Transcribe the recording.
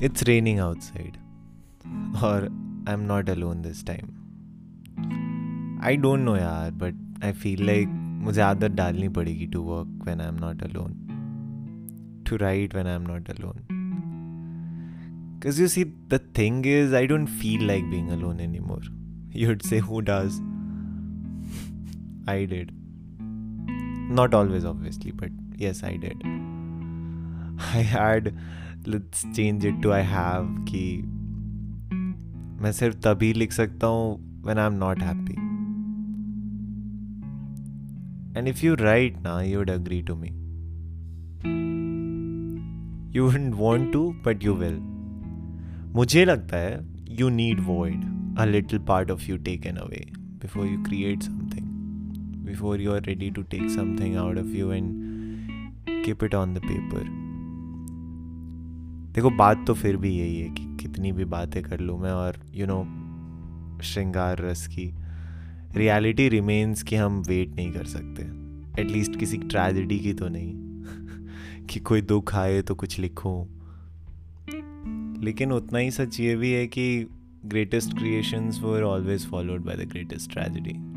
It's raining outside. Or I'm not alone this time. I don't know yaar, but I feel like मुझे आदत डालनी पड़ेगी to work when I'm not alone. To write when I'm not alone. Because you see, the thing is, I don't feel like being alone anymore. You'd say, who does? I did. Not always, obviously, but yes, I did. I had let's change it to I have कि मैं सिर्फ़ तभी लिख सकता हूँ when I am not happy and if you write ना you would agree to me you wouldn't want to but you will मुझे लगता है you need void a little part of you taken away before you create something before you are ready to take something out of you and keep it on the paper देखो, बात तो फिर भी यही है कि कितनी भी बातें कर लूँ मैं और यू नो श्रृंगार रस की रियलिटी रिमेन्स कि हम वेट नहीं कर सकते। एटलीस्ट किसी ट्रेजिडी की तो नहीं। कि कोई दुख आए तो कुछ लिखूं। लेकिन उतना ही सच ये भी है कि greatest creations were always followed by the greatest tragedy